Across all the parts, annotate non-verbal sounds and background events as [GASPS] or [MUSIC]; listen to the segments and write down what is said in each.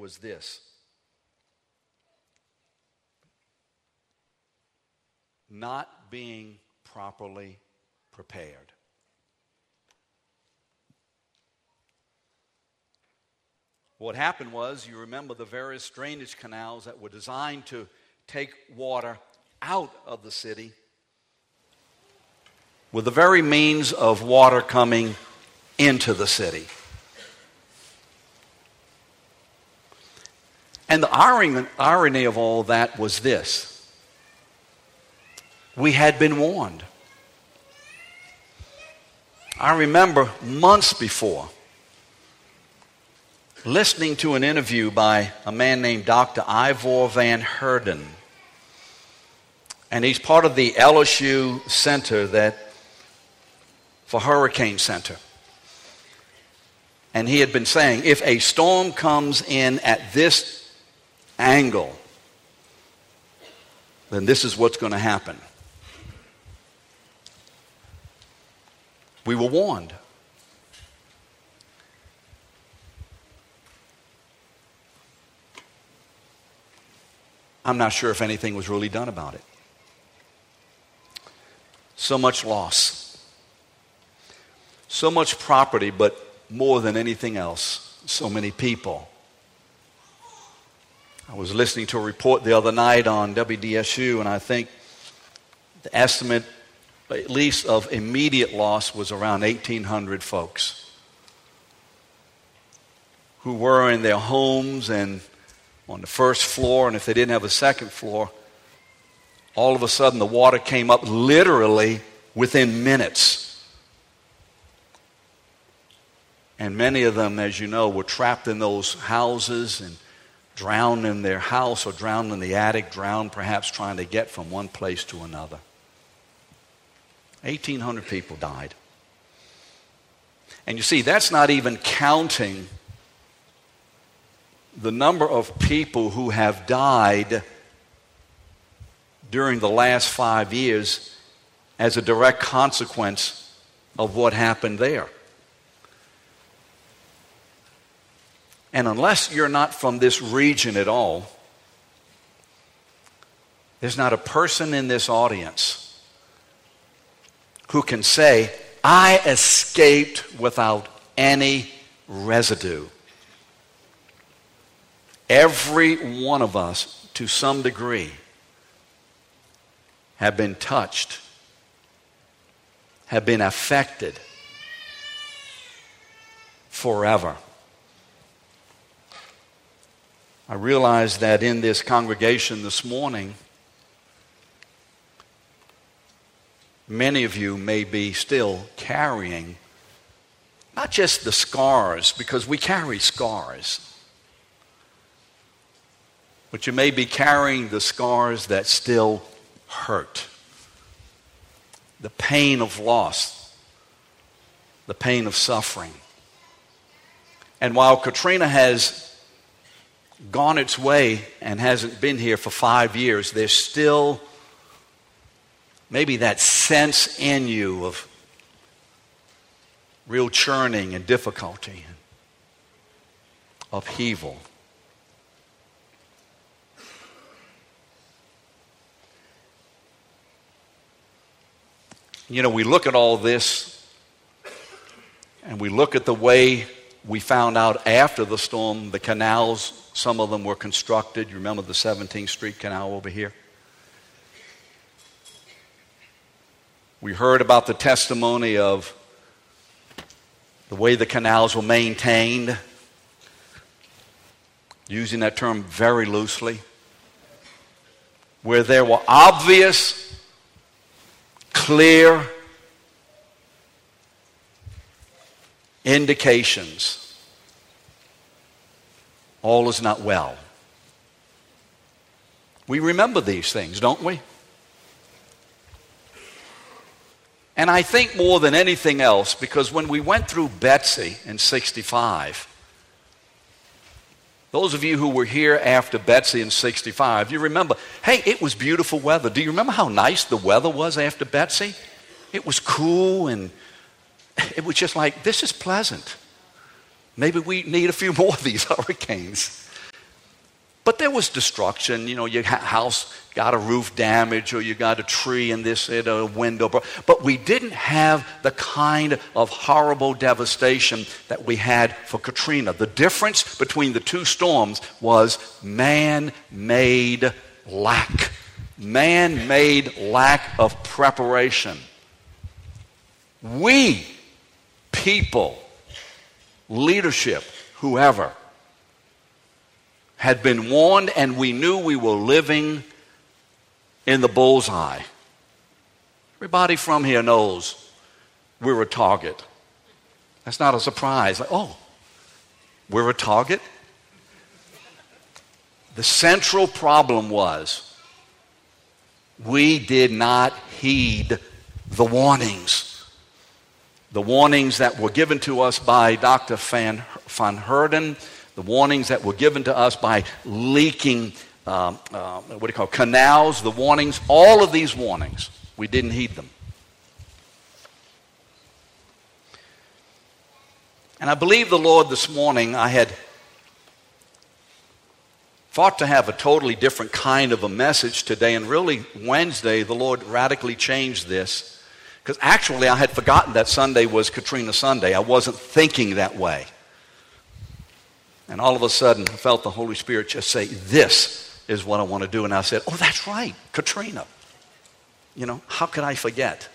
was this not being properly prepared. What happened was, you remember the various drainage canals that were designed to take water out of the city with the very means of water coming into the city. And the irony of all that was this we had been warned. I remember months before listening to an interview by a man named Dr. Ivor Van Heerden. And he's part of the LSU Center that for Hurricane Center. And he had been saying if a storm comes in at this angle, then this is what's going to happen. We were warned. I'm not sure if anything was really done about it. So much loss, so much property, but more than anything else, so many people I was listening to a report the other night on WDSU, and I think the estimate, at least of immediate loss, was around 1,800 folks who were in their homes and on the first floor, and if they didn't have a second floor, all of a sudden the water came up literally within minutes. And many of them, as you know, were trapped in those houses and drowned in their house or drowned in the attic, drowned perhaps trying to get from one place to another. 1,800 people died. And you see, that's not even counting the number of people who have died during the last five years as a direct consequence of what happened there. And unless you're not from this region at all, there's not a person in this audience who can say, I escaped without any residue. Every one of us, to some degree, have been touched, have been affected forever. I realize that in this congregation this morning, many of you may be still carrying not just the scars, because we carry scars, but you may be carrying the scars that still hurt. The pain of loss, the pain of suffering. And while Katrina has gone its way and hasn't been here for five years, there's still maybe that sense in you of real churning and difficulty upheaval. You know, we look at all this and we look at the way we found out after the storm the canals some of them were constructed. You remember the 17th Street Canal over here? We heard about the testimony of the way the canals were maintained, using that term very loosely, where there were obvious, clear indications all is not well. We remember these things, don't we? And I think more than anything else, because when we went through Betsy in 65, those of you who were here after Betsy in 65, you remember, hey, it was beautiful weather. Do you remember how nice the weather was after Betsy? It was cool and it was just like, this is pleasant. Maybe we need a few [LAUGHS] more of these hurricanes. But there was destruction. You know, your house got a roof damage or you got a tree and this, in a window. But we didn't have the kind of horrible devastation that we had for Katrina. The difference between the two storms was man made lack. Man made lack of preparation. We, people, leadership, whoever, had been warned and we knew we were living in the bullseye. Everybody from here knows we're a target. That's not a surprise. Like, oh, we're a target? The central problem was we did not heed the warnings. The warnings that were given to us by Dr. Van, Van Heerden, the warnings that were given to us by leaking, um, uh, what do you call canals, the warnings, all of these warnings, we didn't heed them. And I believe the Lord this morning, I had thought to have a totally different kind of a message today, and really Wednesday, the Lord radically changed this. Because actually, I had forgotten that Sunday was Katrina Sunday. I wasn't thinking that way. And all of a sudden, I felt the Holy Spirit just say, This is what I want to do. And I said, Oh, that's right, Katrina. You know, how could I forget?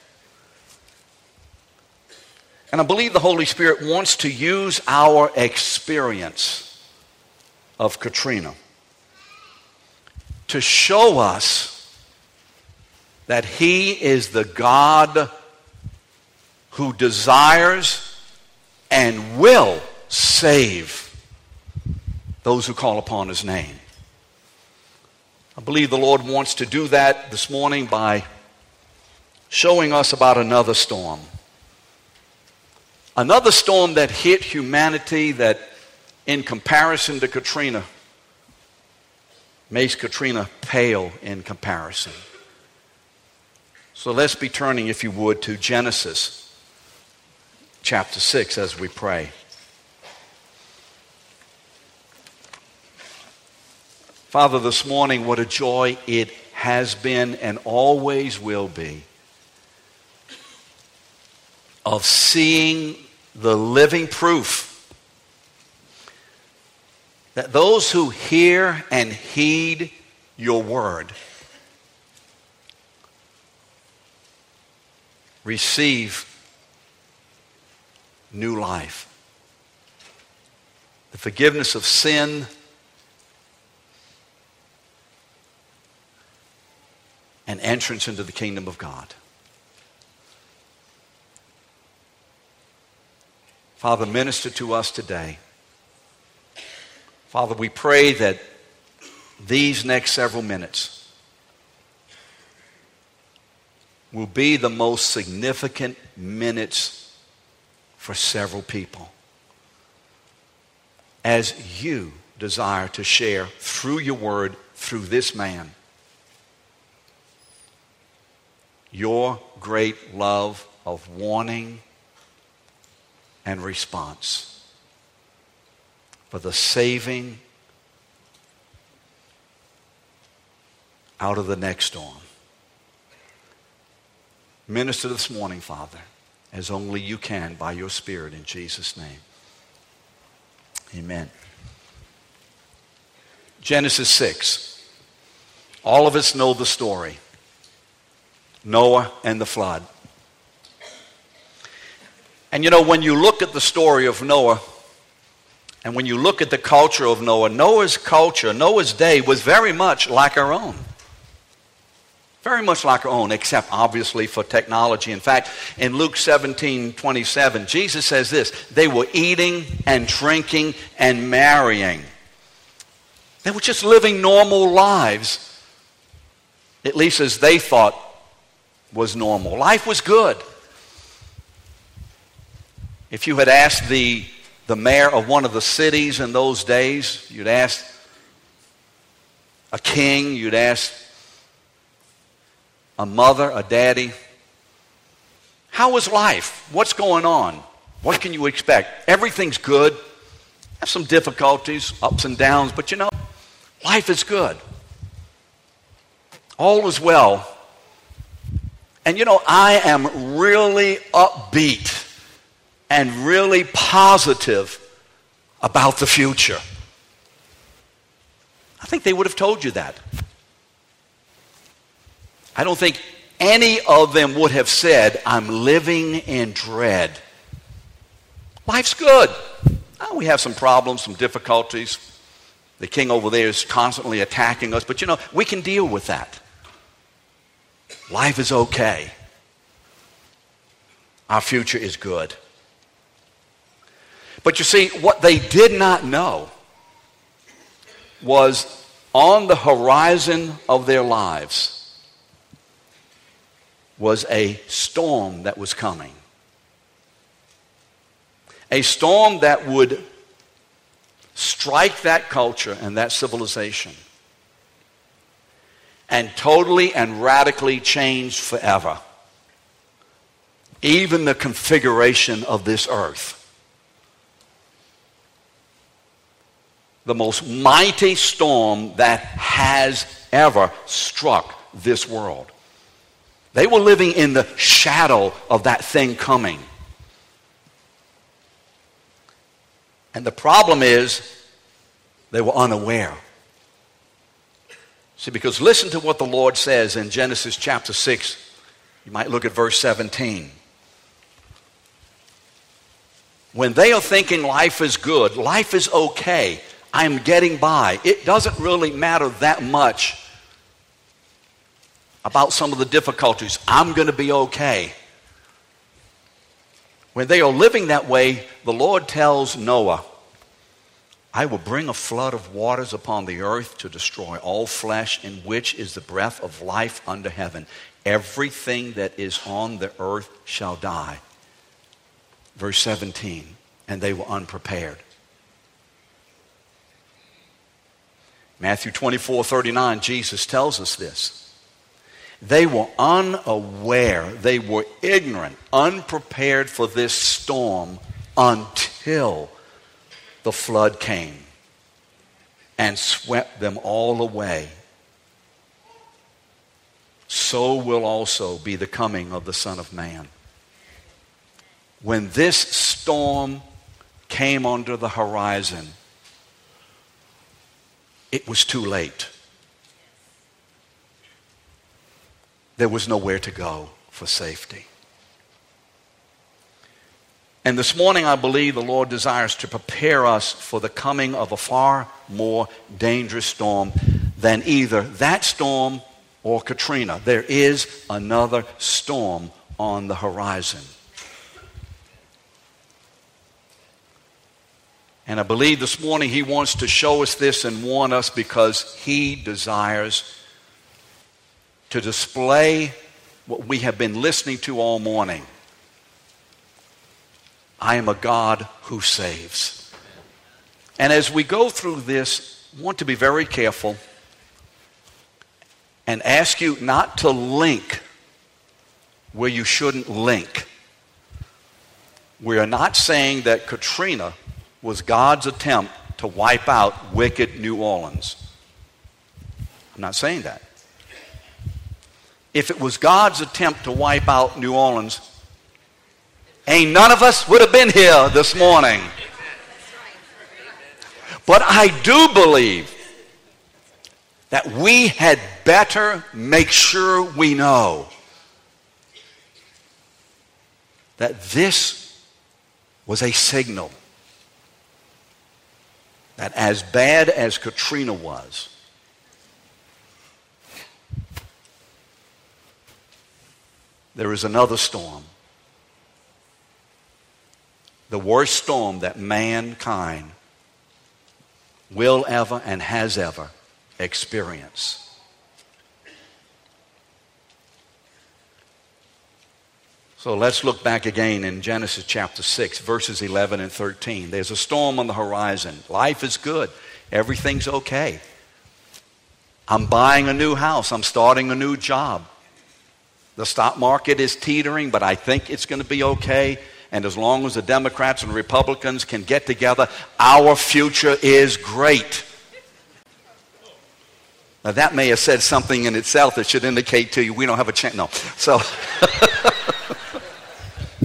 And I believe the Holy Spirit wants to use our experience of Katrina to show us that He is the God who desires and will save those who call upon His name. I believe the Lord wants to do that this morning by showing us about another storm. Another storm that hit humanity that, in comparison to Katrina, makes Katrina pale in comparison. So let's be turning, if you would, to Genesis chapter 6 as we pray. Father, this morning, what a joy it has been and always will be of seeing the living proof that those who hear and heed your word receive new life. The forgiveness of sin and entrance into the kingdom of God. Father, minister to us today. Father, we pray that these next several minutes will be the most significant minutes for several people as you desire to share through your word, through this man, your great love of warning and response for the saving out of the next storm. Minister this morning, Father, as only you can by your Spirit in Jesus' name. Amen. Genesis 6. All of us know the story Noah and the flood. And you know, when you look at the story of Noah, and when you look at the culture of Noah, Noah's culture, Noah's day was very much like our own. Very much like our own, except obviously for technology. In fact, in Luke 17 27, Jesus says this they were eating and drinking and marrying. They were just living normal lives, at least as they thought was normal. Life was good. If you had asked the the mayor of one of the cities in those days. You'd ask a king, you'd ask a mother, a daddy. How is life? What's going on? What can you expect? Everything's good. Have some difficulties, ups and downs, but you know, Life is good. All is well. And you know, I am really upbeat and really positive about the future. I think they would have told you that. I don't think any of them would have said, I'm living in dread. Life's good. Oh, we have some problems, some difficulties. The king over there is constantly attacking us, but you know, we can deal with that. Life is okay. Our future is good. But you see, what they did not know was on the horizon of their lives was a storm that was coming. A storm that would strike that culture and that civilization and totally and radically change forever even the configuration of this earth. The most mighty storm that has ever struck this world. They were living in the shadow of that thing coming. And the problem is, they were unaware. See, because listen to what the Lord says in Genesis chapter 6. You might look at verse 17. When they are thinking life is good, life is okay, I'm getting by, it doesn't really matter that much about some of the difficulties. I'm going to be okay. When they are living that way, the Lord tells Noah, I will bring a flood of waters upon the earth to destroy all flesh in which is the breath of life under heaven. Everything that is on the earth shall die. Verse 17, and they were unprepared. Matthew 24 39, Jesus tells us this. They were unaware, they were ignorant, unprepared for this storm until the flood came and swept them all away. So will also be the coming of the Son of Man. When this storm came onto the horizon, it was too late. There was nowhere to go for safety. And this morning, I believe the Lord desires to prepare us for the coming of a far more dangerous storm than either that storm or Katrina. There is another storm on the horizon. And I believe this morning he wants to show us this and warn us because he desires to display what we have been listening to all morning. I am a God who saves. And as we go through this, I want to be very careful and ask you not to link where you shouldn't link. We are not saying that Katrina was God's attempt to wipe out wicked New Orleans. I'm not saying that if it was God's attempt to wipe out New Orleans, ain't none of us would have been here this morning. But I do believe that we had better make sure we know that this was a signal that as bad as Katrina was, there is another storm. The worst storm that mankind will ever and has ever experienced. So let's look back again in Genesis chapter 6, verses 11 and 13. There's a storm on the horizon. Life is good, everything's okay. I'm buying a new house, I'm starting a new job. The stock market is teetering, but I think it's going to be okay. And as long as the Democrats and Republicans can get together, our future is great. Now, that may have said something in itself that should indicate to you we don't have a chance. No. So. [LAUGHS]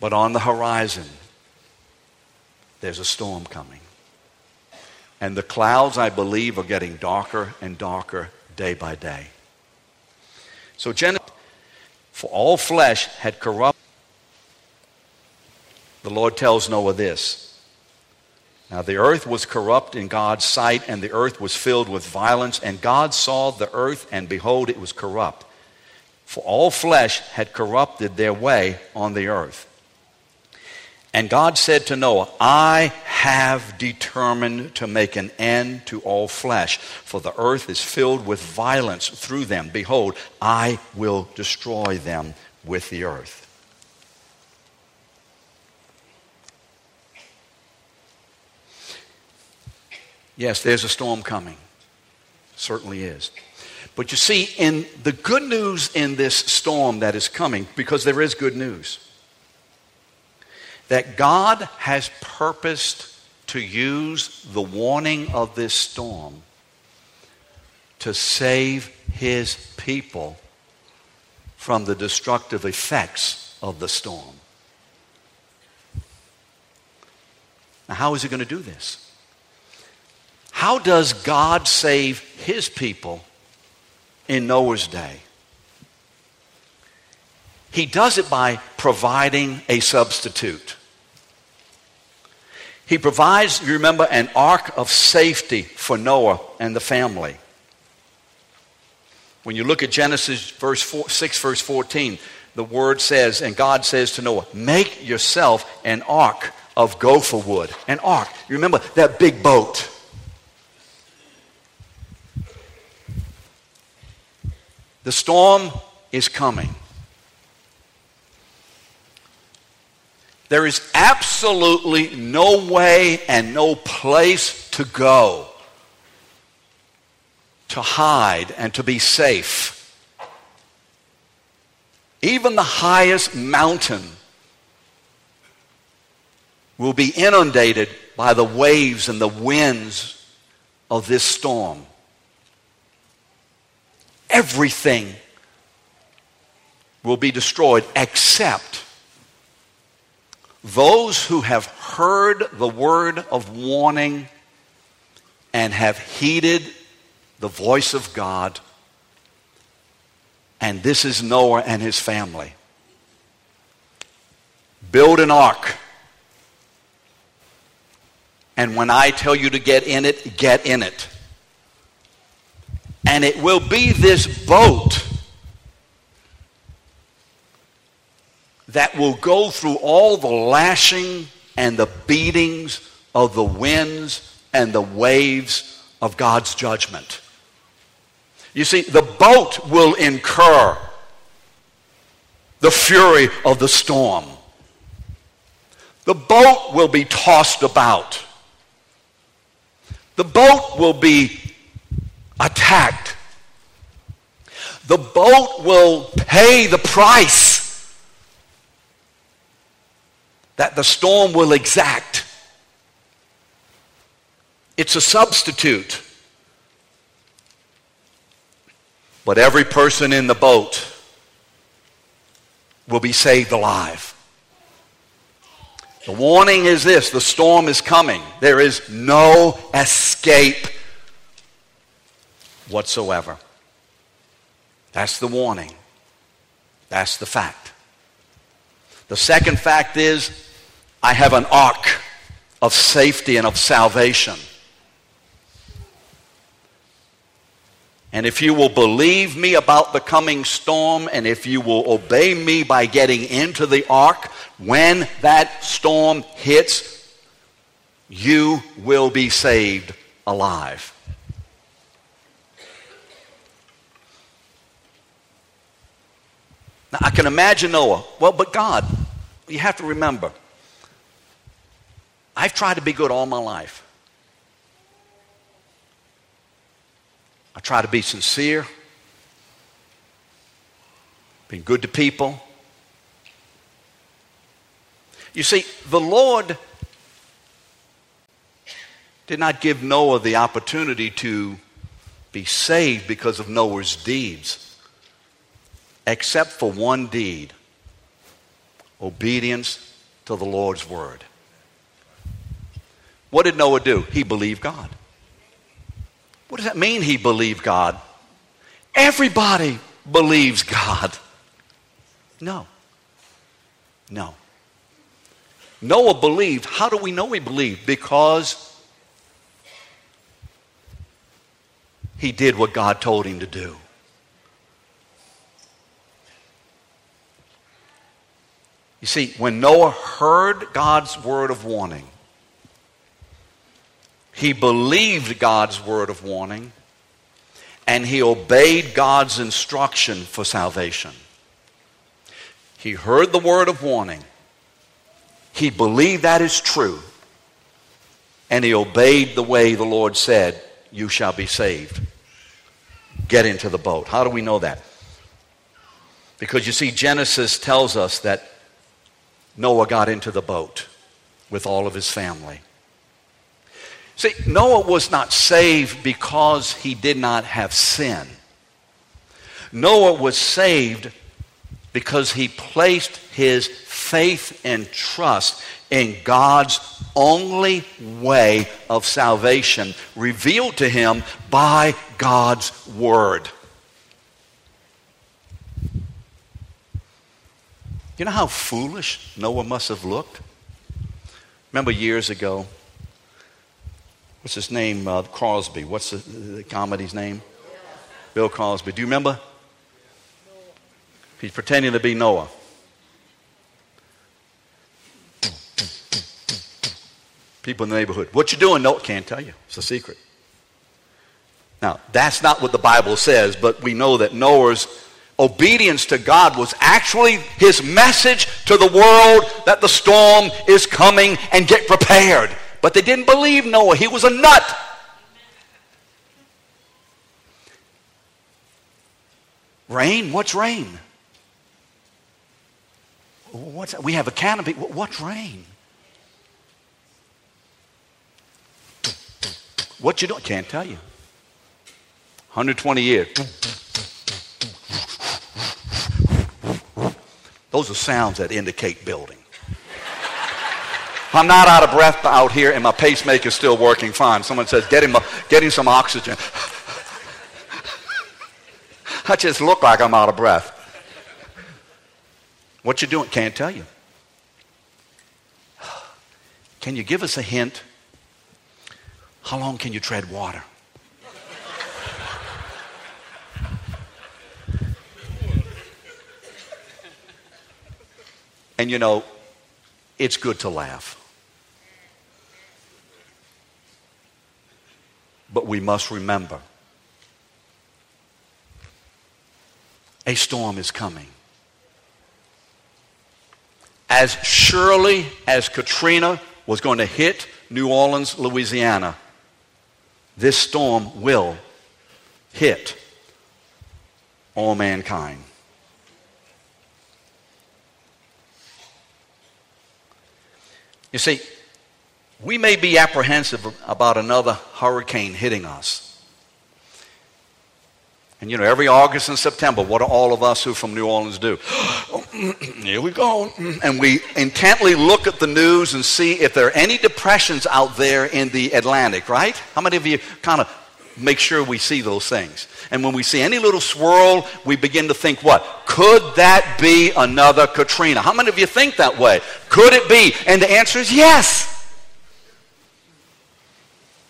but on the horizon, there's a storm coming. And the clouds, I believe, are getting darker and darker day by day. So, Genesis, for all flesh had corrupt. The Lord tells Noah this. Now, the earth was corrupt in God's sight, and the earth was filled with violence. And God saw the earth, and behold, it was corrupt. For all flesh had corrupted their way on the earth. And God said to Noah, I have determined to make an end to all flesh, for the earth is filled with violence through them. Behold, I will destroy them with the earth. Yes, there's a storm coming. Certainly is. But you see, in the good news in this storm that is coming, because there is good news that God has purposed to use the warning of this storm to save his people from the destructive effects of the storm. Now, how is he going to do this? How does God save his people in Noah's day? He does it by providing a substitute. He provides, you remember, an ark of safety for Noah and the family. When you look at Genesis verse four, 6, verse 14, the word says, and God says to Noah, Make yourself an ark of gopher wood. An ark. You remember that big boat. The storm is coming. There is absolutely no way and no place to go to hide and to be safe. Even the highest mountain will be inundated by the waves and the winds of this storm. Everything will be destroyed except those who have heard the word of warning and have heeded the voice of God, and this is Noah and his family. Build an ark. And when I tell you to get in it, get in it. And it will be this boat that will go through all the lashing and the beatings of the winds and the waves of God's judgment. You see, the boat will incur the fury of the storm. The boat will be tossed about. The boat will be attacked. The boat will pay the price that the storm will exact. It's a substitute. But every person in the boat will be saved alive. The warning is this the storm is coming. There is no escape whatsoever. That's the warning. That's the fact. The second fact is I have an ark of safety and of salvation. And if you will believe me about the coming storm, and if you will obey me by getting into the ark, when that storm hits, you will be saved alive. Now, I can imagine Noah. Well, but God, you have to remember, I've tried to be good all my life. I try to be sincere, being good to people. You see, the Lord did not give Noah the opportunity to be saved because of Noah's deeds, except for one deed obedience to the Lord's word. What did Noah do? He believed God. What does that mean, he believed God? Everybody believes God. No. No. Noah believed. How do we know he believed? Because he did what God told him to do. You see, when Noah heard God's word of warning, he believed God's word of warning and he obeyed God's instruction for salvation. He heard the word of warning. He believed that is true. And he obeyed the way the Lord said, You shall be saved. Get into the boat. How do we know that? Because you see, Genesis tells us that Noah got into the boat with all of his family. See, Noah was not saved because he did not have sin. Noah was saved because he placed his faith and trust in God's only way of salvation revealed to him by God's Word. You know how foolish Noah must have looked? Remember years ago, what's his name? Uh, Crosby. What's the, the comedy's name? Bill Cosby. Do you remember? He's pretending to be Noah. People in the neighborhood. What you doing? No, can't tell you. It's a secret. Now, that's not what the Bible says, but we know that Noah's obedience to God was actually his message to the world that the storm is coming and get prepared. But they didn't believe Noah. He was a nut. Rain? What's rain? What's that? We have a canopy. What's rain? What you doing? Can't tell you. 120 years. Those are sounds that indicate building. I'm not out of breath out here and my pacemaker is still working fine. Someone says, get him, get him some oxygen. [LAUGHS] I just look like I'm out of breath. What you doing? Can't tell you. [SIGHS] Can you give us a hint? How long can you tread water? And you know, it's good to laugh. But we must remember a storm is coming. As surely as Katrina was going to hit New Orleans, Louisiana, this storm will hit all mankind. You see, we may be apprehensive about another hurricane hitting us. And you know, every August and September, what do all of us who are from New Orleans do? [GASPS] Here we go. And we intently look at the news and see if there are any depressions out there in the Atlantic, right? How many of you kind of make sure we see those things. And when we see any little swirl, we begin to think, what? Could that be another Katrina? How many of you think that way? Could it be? And the answer is yes.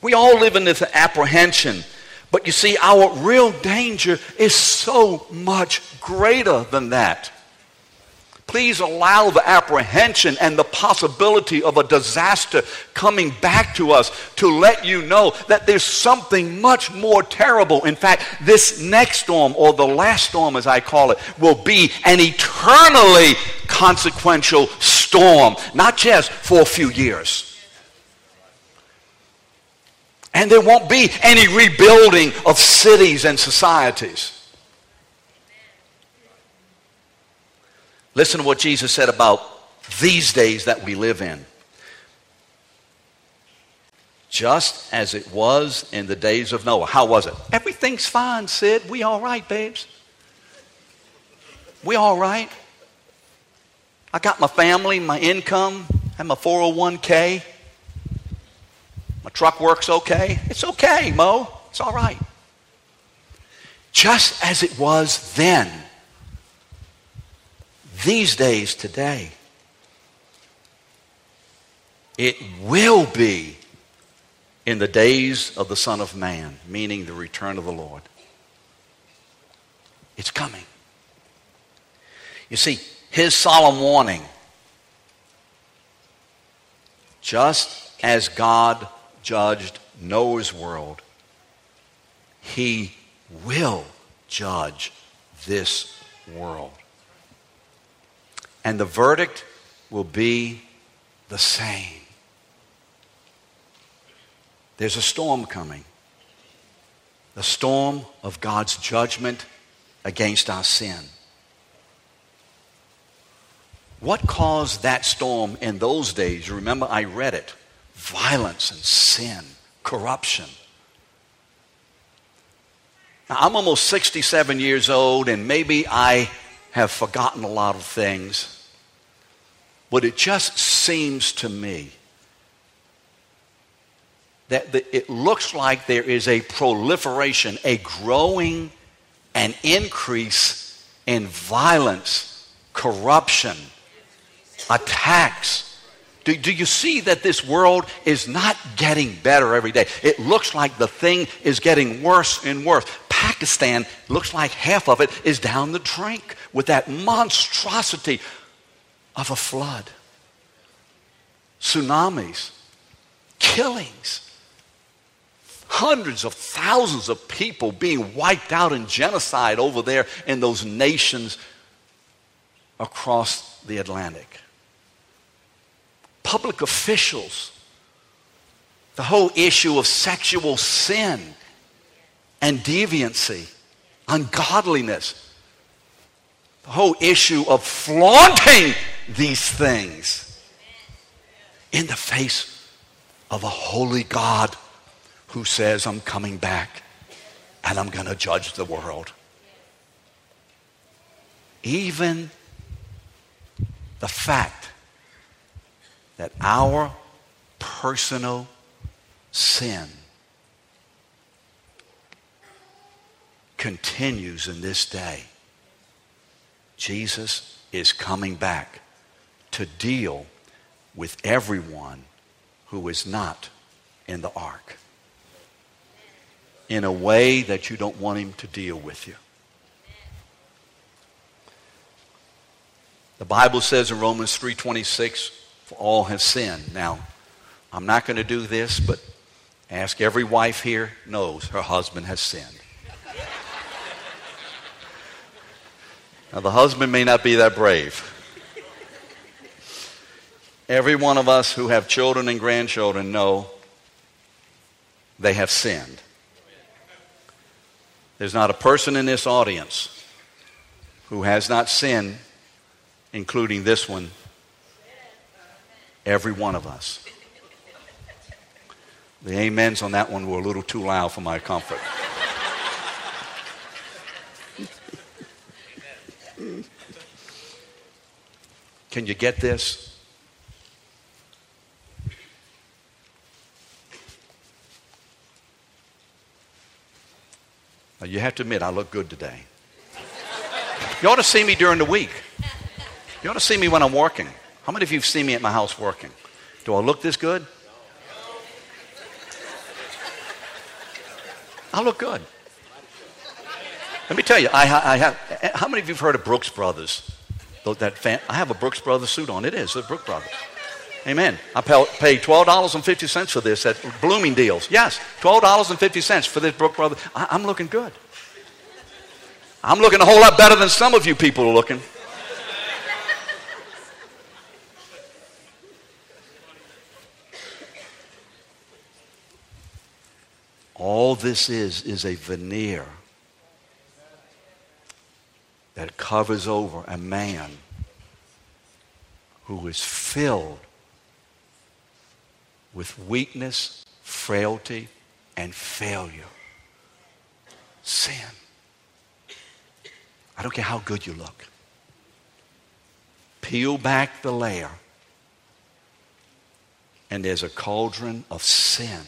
We all live in this apprehension. But you see, our real danger is so much greater than that. Please allow the apprehension and the possibility of a disaster coming back to us to let you know that there's something much more terrible. In fact, this next storm, or the last storm as I call it, will be an eternally consequential storm, not just for a few years. And there won't be any rebuilding of cities and societies. Listen to what Jesus said about these days that we live in. just as it was in the days of Noah. How was it? Everything's fine, Sid. We all right, babes. We all right. I got my family, my income, and my 401k. My truck works okay. It's okay, Mo. It's all right. Just as it was then, these days today, it will be in the days of the Son of Man, meaning the return of the Lord. It's coming. You see, his solemn warning, just as God judged Noah's world, he will judge this world. And the verdict will be the same. There's a storm coming. The storm of God's judgment against our sin. What caused that storm in those days? Remember I read it violence and sin, corruption. Now, I'm almost 67 years old, and maybe I have forgotten a lot of things, but it just seems to me that the, it looks like there is a proliferation, a growing an increase in violence, corruption, attacks. Do, do you see that this world is not getting better every day? It looks like the thing is getting worse and worse. Pakistan looks like half of it is down the drink with that monstrosity of a flood, tsunamis, killings hundreds of thousands of people being wiped out in genocide over there in those nations across the Atlantic. Public officials, the whole issue of sexual sin and deviancy, ungodliness, the whole issue of flaunting these things in the face of a holy God who says, I'm coming back and I'm going to judge the world. Even the fact that our personal sin continues in this day. Jesus is coming back to deal with everyone who is not in the ark in a way that you don't want him to deal with you. The Bible says in Romans 3:26, "For all have sinned." Now, I'm not going to do this, but ask every wife here knows her husband has sinned. now, the husband may not be that brave. Every one of us who have children and grandchildren know they have sinned. There's not a person in this audience who has not sinned, including this one, every one of us. The amens on that one were a little too loud for my comfort. Can you get this? You have to admit, I look good today. You ought to see me during the week. You ought to see me when I'm working. How many of you have seen me at my house working? Do I look this good? I look good. Let me tell you, I, I have. How many of you have heard of Brooks Brothers? That fan, I have a Brooks Brothers suit on. It is the Brooks Brothers. Amen. I paid $12.50 for this at Blooming Deals. Yes, $12.50 for this Brook Brothers. I, I'm looking good. I'm looking a whole lot better than some of you people are looking. All this is, is a veneer that covers over a man who is filled with weakness frailty, and failure. Sin. I don't care how good you look. Peel back the layer, and there's a cauldron of sin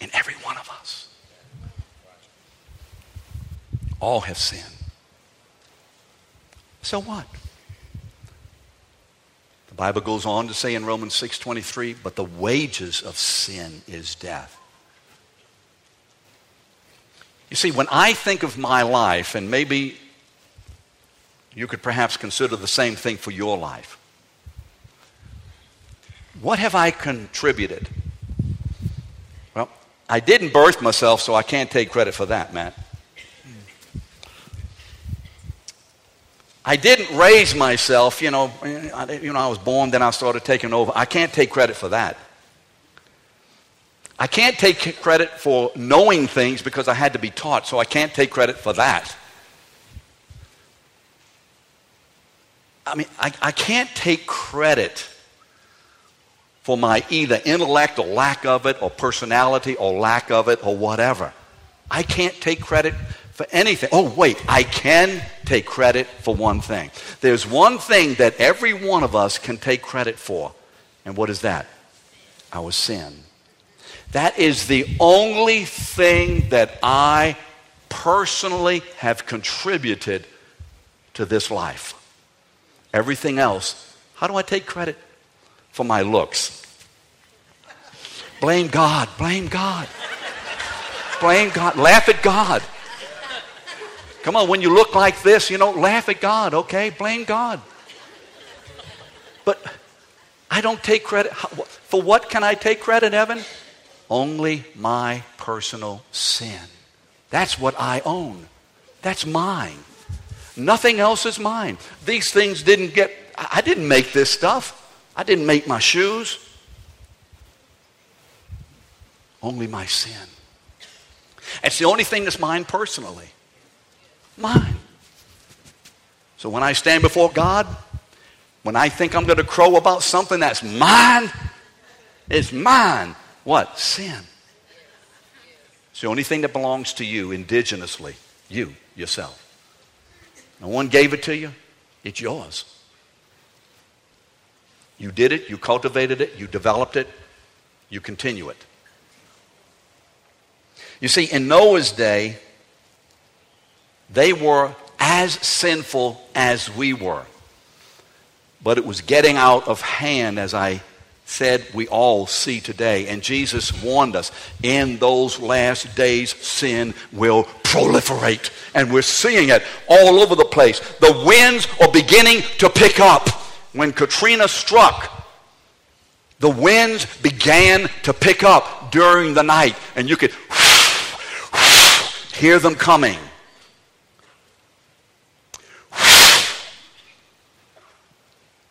in every one of us. All have sinned. So what? The Bible goes on to say in Romans 6:23, but the wages of sin is death. You see, when I think of my life, and maybe you could perhaps consider the same thing for your life, what have I contributed? Well, I didn't birth myself, so I can't take credit for that, Matt. I didn't raise myself, you know, you know, I was born, then I started taking over. I can't take credit for that. I can't take credit for knowing things because I had to be taught, so I can't take credit for that. I mean, I, I can't take credit for my either intellect or lack of it, or personality or lack of it, or whatever. I can't take credit for anything. Oh, wait, I can take credit for one thing. There's one thing that every one of us can take credit for. And what is that? Our sin. That is the only thing that I personally have contributed to this life. Everything else, how do I take credit for my looks? Blame God, blame God. Blame God, laugh at God. Come on, when you look like this, you know, laugh at God, okay? Blame God. But I don't take credit. For what can I take credit, Evan? Only my personal sin. That's what I own. That's mine. Nothing else is mine. These things didn't get, I didn't make this stuff. I didn't make my shoes. Only my sin. It's the only thing that's mine personally. Mine. So when I stand before God, when I think I'm going to crow about something that's mine, it's mine. What? Sin. It's the only thing that belongs to you indigenously. You, yourself. No one gave it to you. It's yours. You did it, you cultivated it, you developed it, you continue it. You see, in Noah's day, they were as sinful as we were. But it was getting out of hand, as I said we all see today. And Jesus warned us in those last days, sin will proliferate. And we're seeing it all over the place. The winds are beginning to pick up. When Katrina struck, the winds began to pick up during the night. And you could [LAUGHS] hear them coming.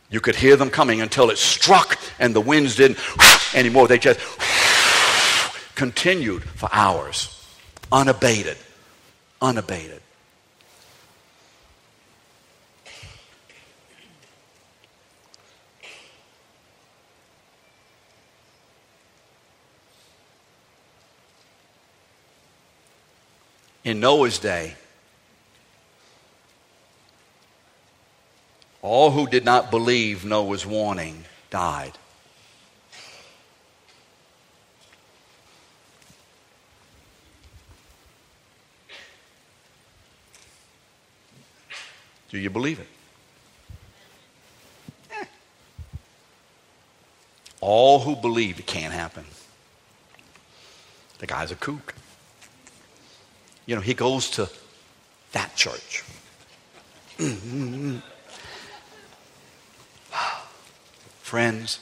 You could hear them coming until it struck and the winds didn't [LAUGHS] anymore. They just [LAUGHS] continued for hours, unabated, unabated. In Noah's day, All who did not believe Noah's warning died. Do you believe it? Eh. All who believe it can't happen. The guy's a kook. You know, he goes to that church. [CLEARS THROAT] Friends,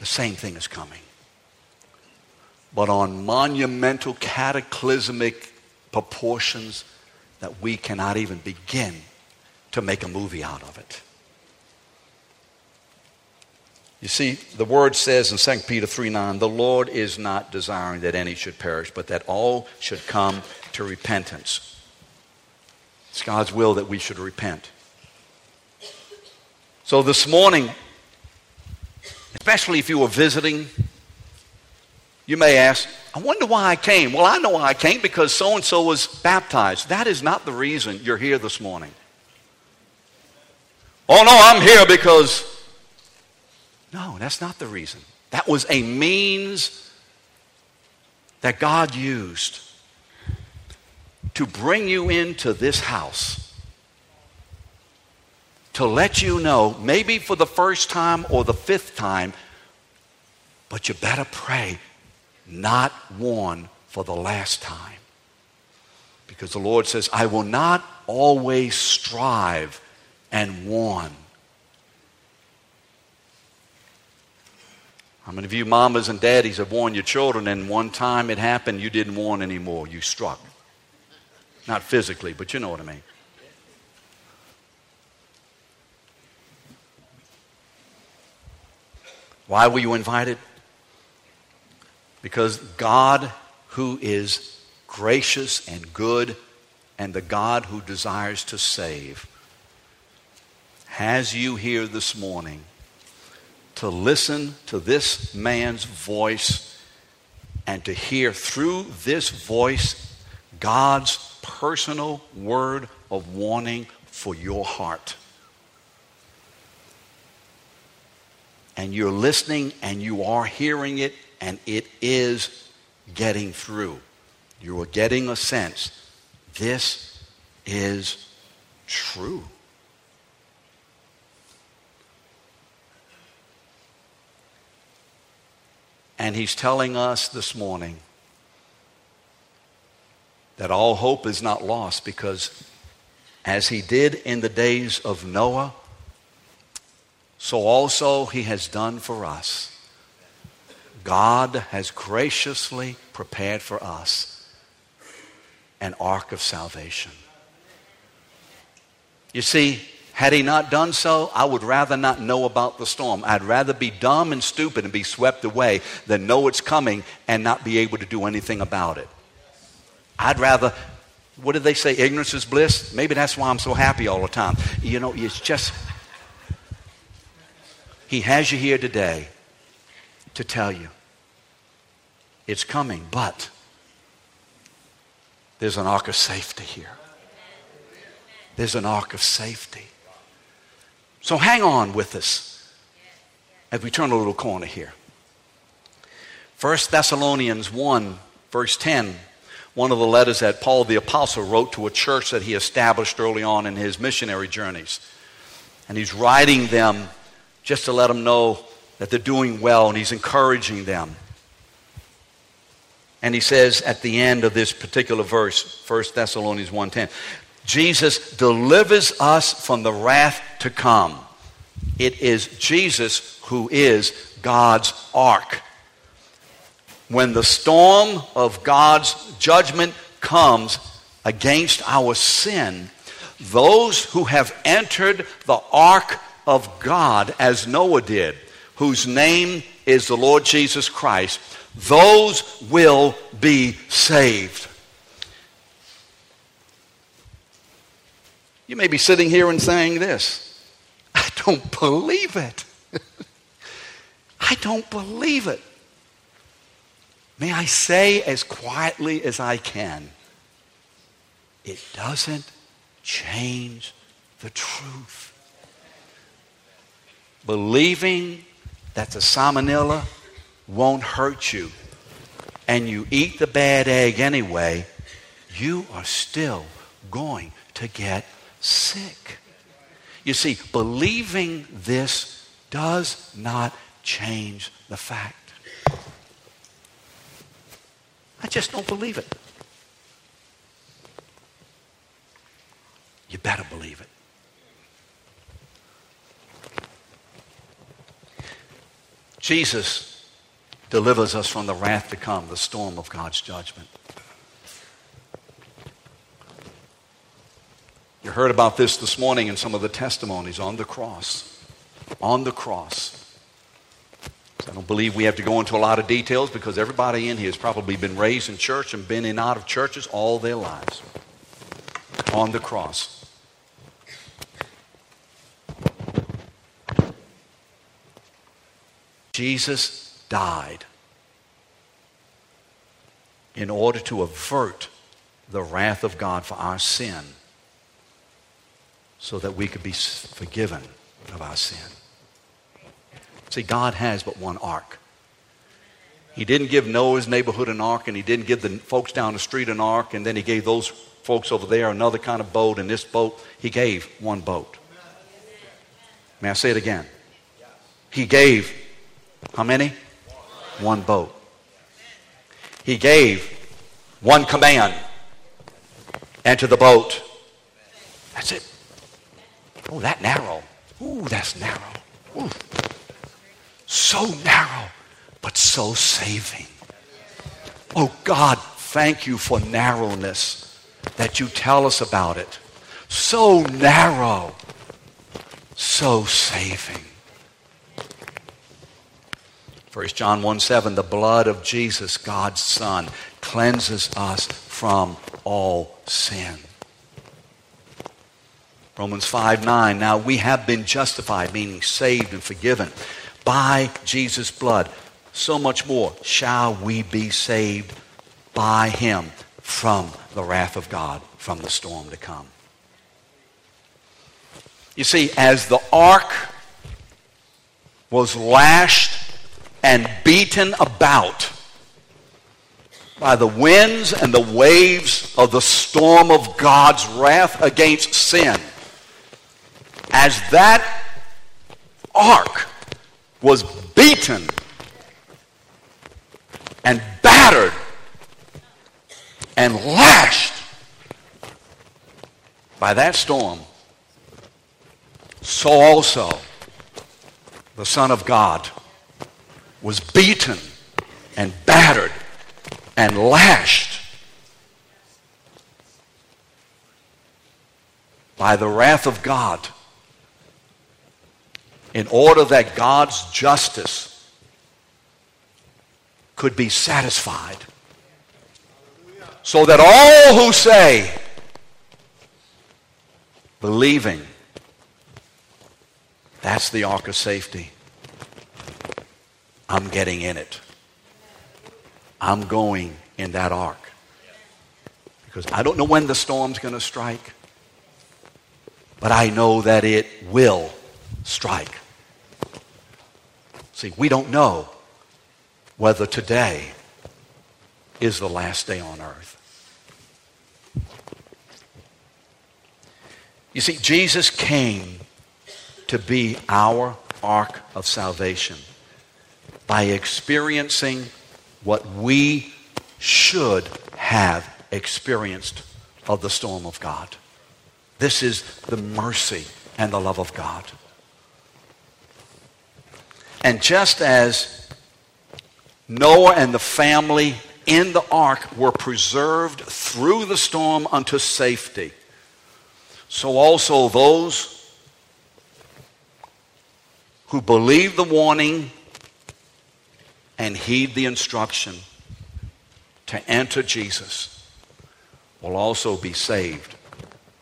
the same thing is coming. But on monumental, cataclysmic proportions that we cannot even begin to make a movie out of it. You see, the word says in 2 Peter 3 9, the Lord is not desiring that any should perish, but that all should come to repentance. It's God's will that we should repent. So this morning, especially if you were visiting, you may ask, I wonder why I came. Well, I know why I came because so and so was baptized. That is not the reason you're here this morning. Oh, no, I'm here because. No, that's not the reason. That was a means that God used to bring you into this house. To let you know, maybe for the first time or the fifth time, but you better pray not warn for the last time. Because the Lord says, I will not always strive and warn. How many of you mamas and daddies have warned your children and one time it happened you didn't warn anymore? You struck. Not physically, but you know what I mean. Why were you invited? Because God, who is gracious and good, and the God who desires to save, has you here this morning to listen to this man's voice and to hear through this voice God's personal word of warning for your heart. And you're listening and you are hearing it and it is getting through. You are getting a sense this is true. And he's telling us this morning that all hope is not lost because as he did in the days of Noah, so also he has done for us. God has graciously prepared for us an ark of salvation. You see, had he not done so, I would rather not know about the storm. I'd rather be dumb and stupid and be swept away than know it's coming and not be able to do anything about it. I'd rather, what did they say? Ignorance is bliss? Maybe that's why I'm so happy all the time. You know, it's just, he has you here today to tell you it's coming, but there's an ark of safety here. There's an ark of safety. So hang on with us as we turn a little corner here. 1 Thessalonians 1, verse 10, one of the letters that Paul the Apostle wrote to a church that he established early on in his missionary journeys. And he's writing them just to let them know that they're doing well and he's encouraging them. And he says at the end of this particular verse, 1 Thessalonians 1:10, Jesus delivers us from the wrath to come. It is Jesus who is God's ark. When the storm of God's judgment comes against our sin, those who have entered the ark of God, as Noah did, whose name is the Lord Jesus Christ, those will be saved. You may be sitting here and saying this I don't believe it. [LAUGHS] I don't believe it. May I say as quietly as I can, it doesn't change the truth. Believing that the salmonella won't hurt you and you eat the bad egg anyway, you are still going to get sick. You see, believing this does not change the fact. I just don't believe it. You better believe it. Jesus delivers us from the wrath to come, the storm of God's judgment. You heard about this this morning in some of the testimonies on the cross. On the cross. I don't believe we have to go into a lot of details because everybody in here has probably been raised in church and been in out of churches all their lives. On the cross. Jesus died in order to avert the wrath of God for our sin so that we could be forgiven of our sin. See, God has but one ark. He didn't give Noah's neighborhood an ark, and he didn't give the folks down the street an ark, and then he gave those folks over there another kind of boat, and this boat, he gave one boat. May I say it again? He gave how many? One boat. He gave one command enter the boat. That's it. Oh, that narrow. Ooh, that's narrow. Ooh. So narrow, but so saving. Oh, God, thank you for narrowness that you tell us about it. So narrow, so saving. 1 John 1 7, the blood of Jesus, God's Son, cleanses us from all sin. Romans 5 9, now we have been justified, meaning saved and forgiven by Jesus' blood. So much more shall we be saved by him from the wrath of God, from the storm to come. You see, as the ark was lashed and beaten about by the winds and the waves of the storm of God's wrath against sin. As that ark was beaten and battered and lashed by that storm, so also the Son of God was beaten and battered and lashed by the wrath of God in order that God's justice could be satisfied. So that all who say, believing, that's the ark of safety. I'm getting in it. I'm going in that ark. Because I don't know when the storm's going to strike, but I know that it will strike. See, we don't know whether today is the last day on earth. You see, Jesus came to be our ark of salvation by experiencing what we should have experienced of the storm of God. This is the mercy and the love of God. And just as Noah and the family in the ark were preserved through the storm unto safety, so also those who believe the warning and heed the instruction to enter Jesus will also be saved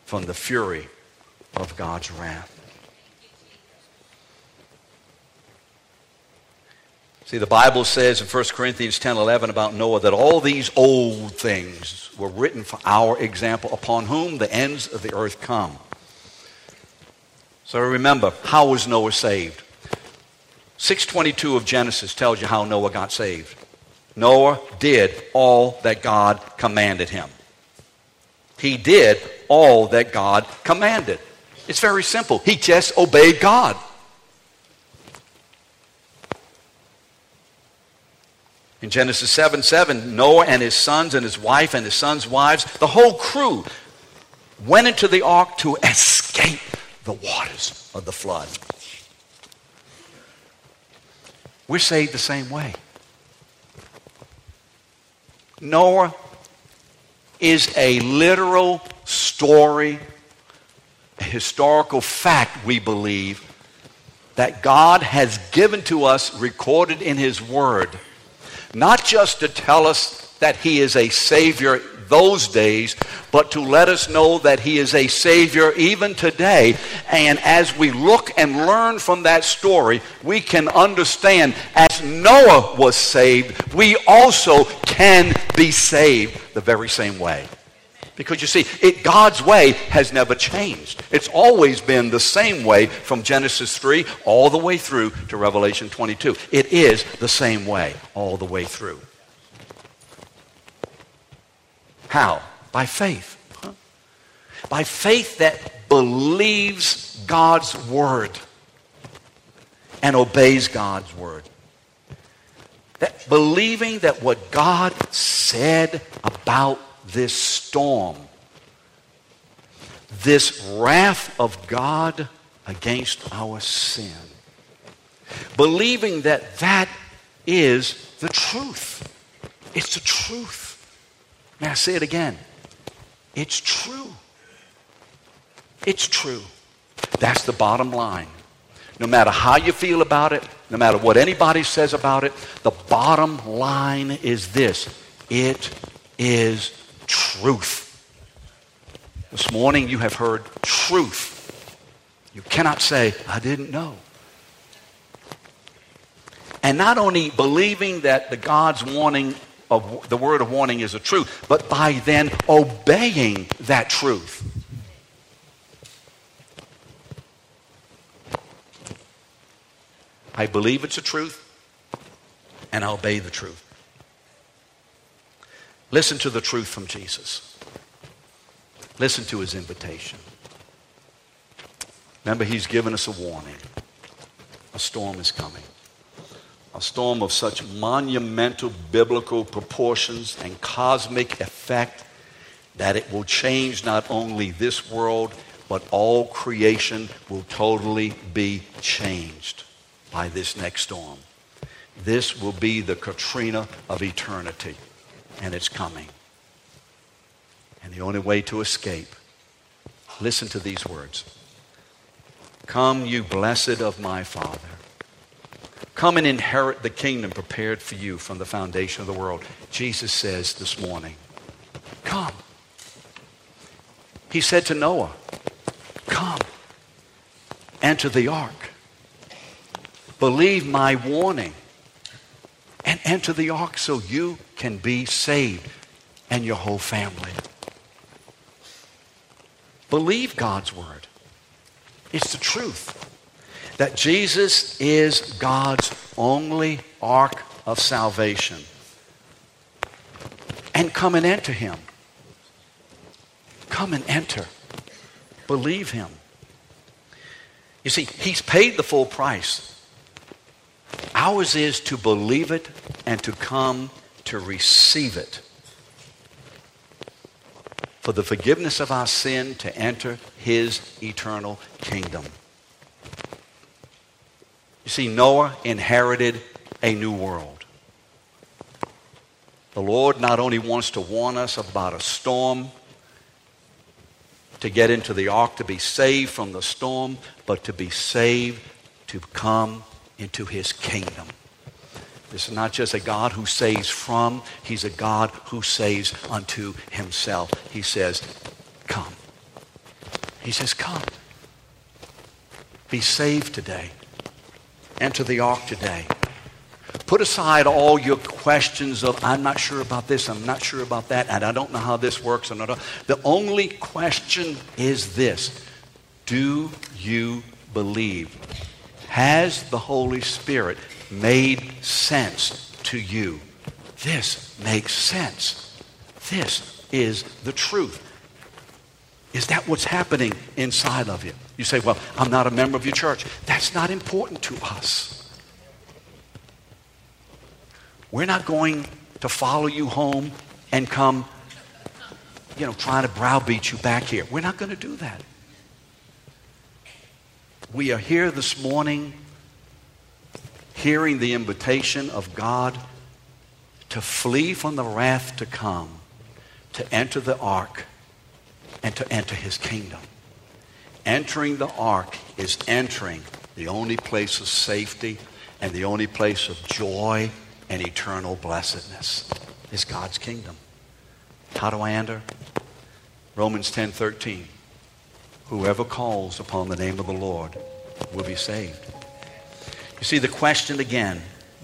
from the fury of God's wrath. See, the Bible says in 1 Corinthians 10 11 about Noah that all these old things were written for our example, upon whom the ends of the earth come. So remember, how was Noah saved? 622 of Genesis tells you how Noah got saved. Noah did all that God commanded him. He did all that God commanded. It's very simple. He just obeyed God. In Genesis 7 7, Noah and his sons and his wife and his sons' wives, the whole crew went into the ark to escape the waters of the flood. We're saved the same way. Noah is a literal story, a historical fact, we believe, that God has given to us recorded in His Word, not just to tell us that He is a Savior those days, but to let us know that He is a Savior even today. And as we look and learn from that story, we can understand as Noah was saved, we also can be saved the very same way. Because you see, it, God's way has never changed. It's always been the same way from Genesis 3 all the way through to Revelation 22. It is the same way all the way through. How? By faith. By faith that believes God's word and obeys God's word. That believing that what God said about this storm, this wrath of God against our sin. Believing that that is the truth. It's the truth. May I say it again? It's true. It's true. That's the bottom line. No matter how you feel about it, no matter what anybody says about it, the bottom line is this it is truth. This morning you have heard truth. You cannot say, I didn't know. And not only believing that the God's warning of the word of warning is a truth, but by then obeying that truth. I believe it's a truth, and I obey the truth. Listen to the truth from Jesus. Listen to his invitation. Remember, he's given us a warning. A storm is coming. A storm of such monumental biblical proportions and cosmic effect that it will change not only this world, but all creation will totally be changed by this next storm. This will be the Katrina of eternity and it's coming. And the only way to escape, listen to these words Come, you blessed of my Father. Come and inherit the kingdom prepared for you from the foundation of the world. Jesus says this morning, Come. He said to Noah, Come, enter the ark. Believe my warning and enter the ark so you can be saved and your whole family. Believe God's word. It's the truth that Jesus is God's only ark of salvation. And come and enter him. Come and enter. Believe him. You see, he's paid the full price. Ours is to believe it and to come to receive it. For the forgiveness of our sin to enter his eternal kingdom. You see, Noah inherited a new world. The Lord not only wants to warn us about a storm, to get into the ark, to be saved from the storm, but to be saved to come into his kingdom. This is not just a God who saves from, he's a God who saves unto himself. He says, Come. He says, Come. Be saved today. Enter the ark today. Put aside all your questions of, I'm not sure about this, I'm not sure about that, and I don't know how this works. And the only question is this Do you believe? Has the Holy Spirit made sense to you? This makes sense. This is the truth. Is that what's happening inside of you? You say, well, I'm not a member of your church. That's not important to us. We're not going to follow you home and come, you know, trying to browbeat you back here. We're not going to do that we are here this morning hearing the invitation of God to flee from the wrath to come, to enter the ark, and to enter his kingdom. Entering the ark is entering the only place of safety and the only place of joy and eternal blessedness is God's kingdom. How do I enter? Romans 10:13. Whoever calls upon the name of the Lord will be saved. You see the question again,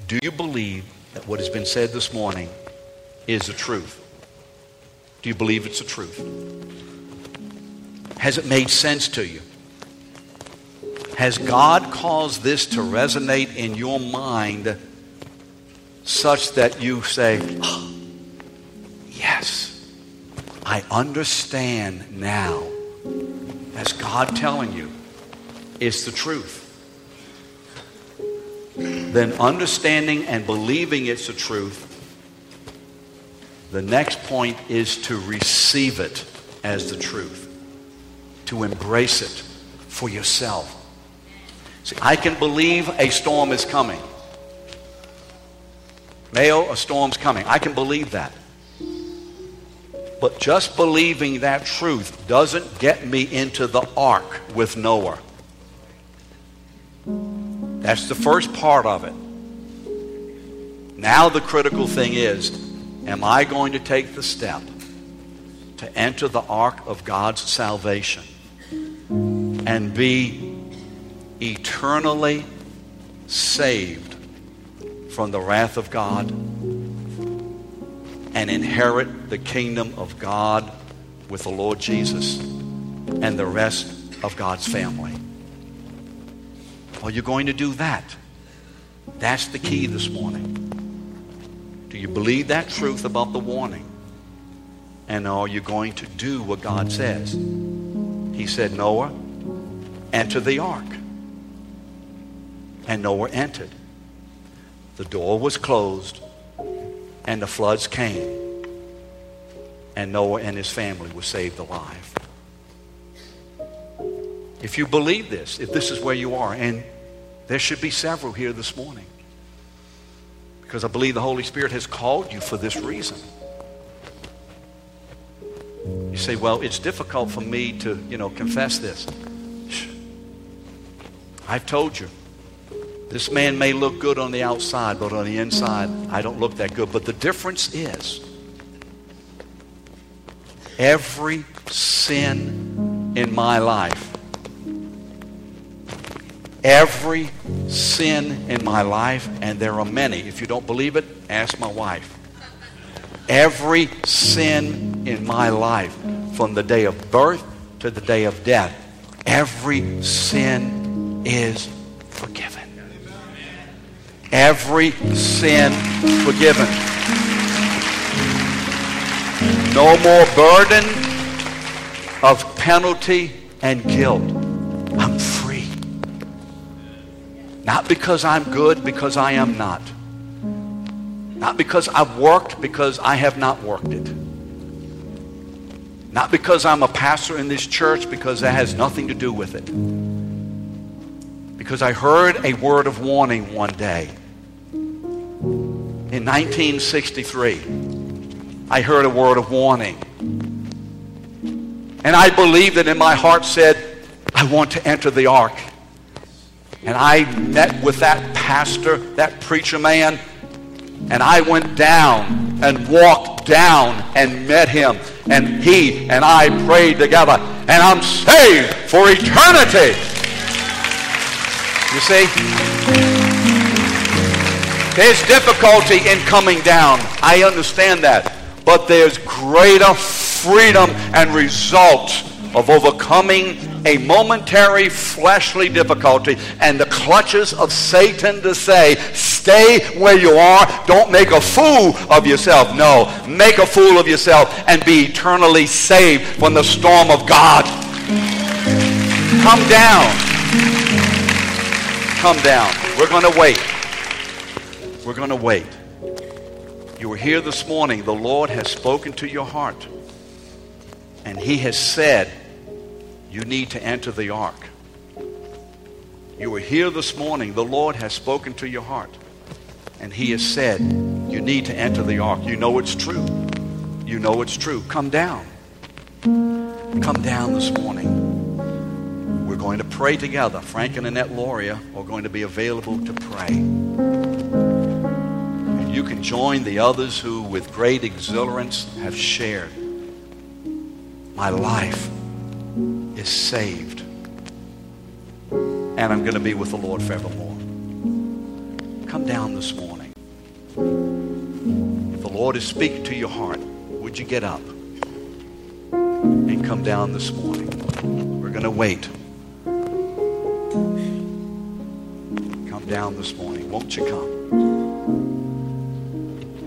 do you believe that what has been said this morning is the truth? Do you believe it's the truth? Has it made sense to you? Has God caused this to resonate in your mind such that you say, oh, Yes, I understand now. That's God telling you it's the truth. Then understanding and believing it's the truth, the next point is to receive it as the truth, to embrace it for yourself. See, I can believe a storm is coming. Mayo, a storm's coming. I can believe that. But just believing that truth doesn't get me into the ark with Noah. That's the first part of it. Now, the critical thing is am I going to take the step to enter the ark of God's salvation and be eternally saved from the wrath of God? and inherit the kingdom of God with the Lord Jesus and the rest of God's family. Are you going to do that? That's the key this morning. Do you believe that truth about the warning? And are you going to do what God says? He said, Noah, enter the ark. And Noah entered. The door was closed and the floods came, and Noah and his family were saved alive. If you believe this, if this is where you are, and there should be several here this morning, because I believe the Holy Spirit has called you for this reason. You say, well, it's difficult for me to, you know, confess this. I've told you. This man may look good on the outside, but on the inside, I don't look that good. But the difference is every sin in my life, every sin in my life, and there are many. If you don't believe it, ask my wife. Every sin in my life, from the day of birth to the day of death, every sin is forgiven every sin forgiven. No more burden of penalty and guilt. I'm free. Not because I'm good, because I am not. Not because I've worked, because I have not worked it. Not because I'm a pastor in this church, because that has nothing to do with it because I heard a word of warning one day. In 1963, I heard a word of warning. And I believed it in my heart said, I want to enter the ark. And I met with that pastor, that preacher man, and I went down and walked down and met him. And he and I prayed together. And I'm saved for eternity. You see? There's difficulty in coming down. I understand that. But there's greater freedom and result of overcoming a momentary fleshly difficulty and the clutches of Satan to say, stay where you are. Don't make a fool of yourself. No, make a fool of yourself and be eternally saved from the storm of God. Come down come down. We're going to wait. We're going to wait. You were here this morning. The Lord has spoken to your heart. And He has said, you need to enter the ark. You were here this morning. The Lord has spoken to your heart. And He has said, you need to enter the ark. You know it's true. You know it's true. Come down. Come down this morning. We're going to pray together. Frank and Annette Loria are going to be available to pray. And you can join the others who, with great exhilarance, have shared. My life is saved. And I'm going to be with the Lord forevermore. Come down this morning. If the Lord is speaking to your heart, would you get up and come down this morning? We're going to wait. Down this morning. Won't you come?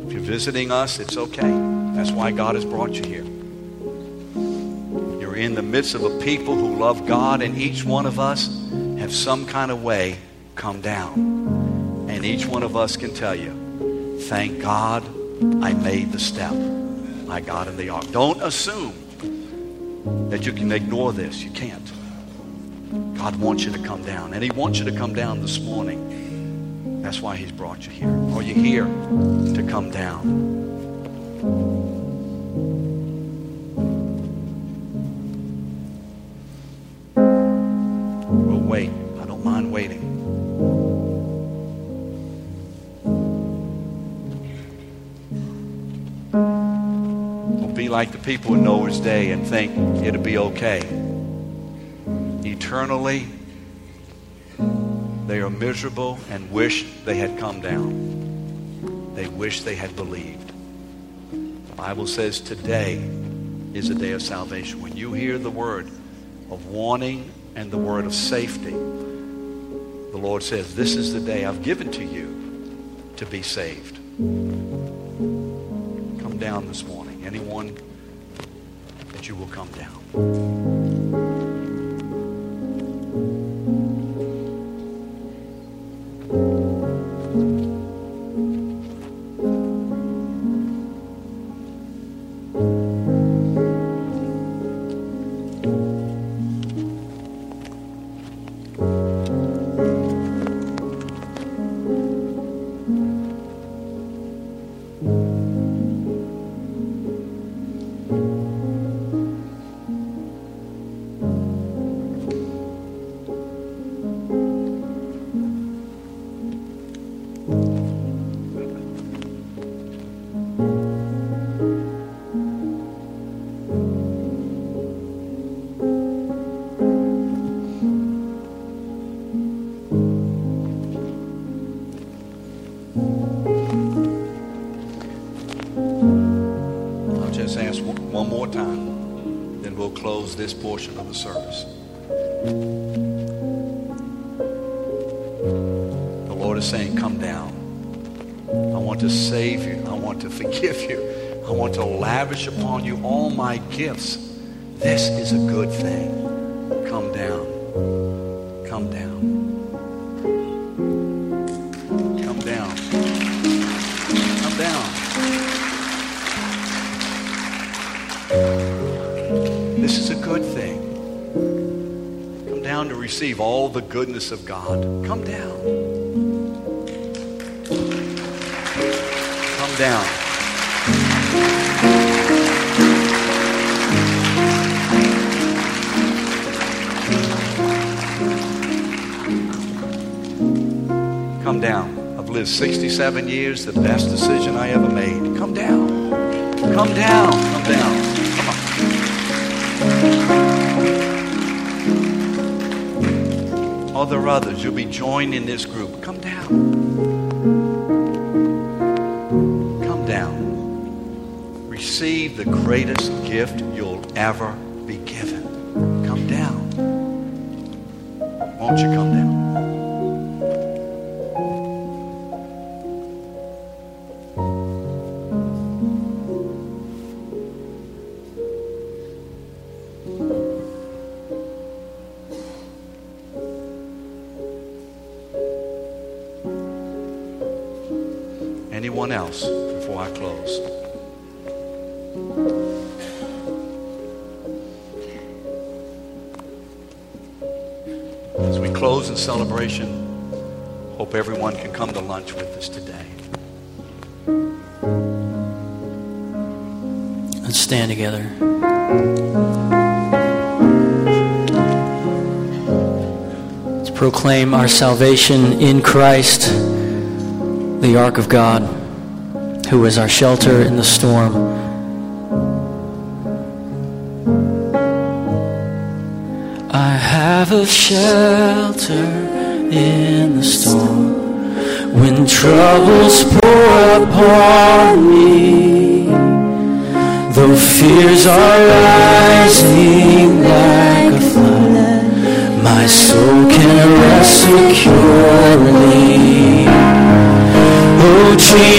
If you're visiting us, it's okay. That's why God has brought you here. You're in the midst of a people who love God, and each one of us have some kind of way come down. And each one of us can tell you, thank God I made the step. I got in the ark. Don't assume that you can ignore this. You can't. God wants you to come down, and He wants you to come down this morning. That's why He's brought you here. Are you here to come down? We'll wait. I don't mind waiting. We'll be like the people in Noah's day and think it'll be okay. Eternally, they are miserable and wish they had come down. They wish they had believed. The Bible says today is a day of salvation. When you hear the word of warning and the word of safety, the Lord says, This is the day I've given to you to be saved. Come down this morning. Anyone that you will come down. Close this portion of the service. The Lord is saying, Come down. I want to save you. I want to forgive you. I want to lavish upon you all my gifts. This is a good thing. Come down. Come down. Receive all the goodness of God. Come down. Come down. Come down. I've lived 67 years, the best decision I ever made. Come down. Come down. Come down. There others? You'll be joined in this group. Come down. Come down. Receive the greatest gift you'll ever be given. Come down. Won't you come hope everyone can come to lunch with us today. Let's stand together. Let's proclaim our salvation in Christ, the ark of God, who is our shelter in the storm. I have a shelter in the storm. When troubles pour upon me, though fears are rising like a flood, my soul can rest securely. Oh, Jesus.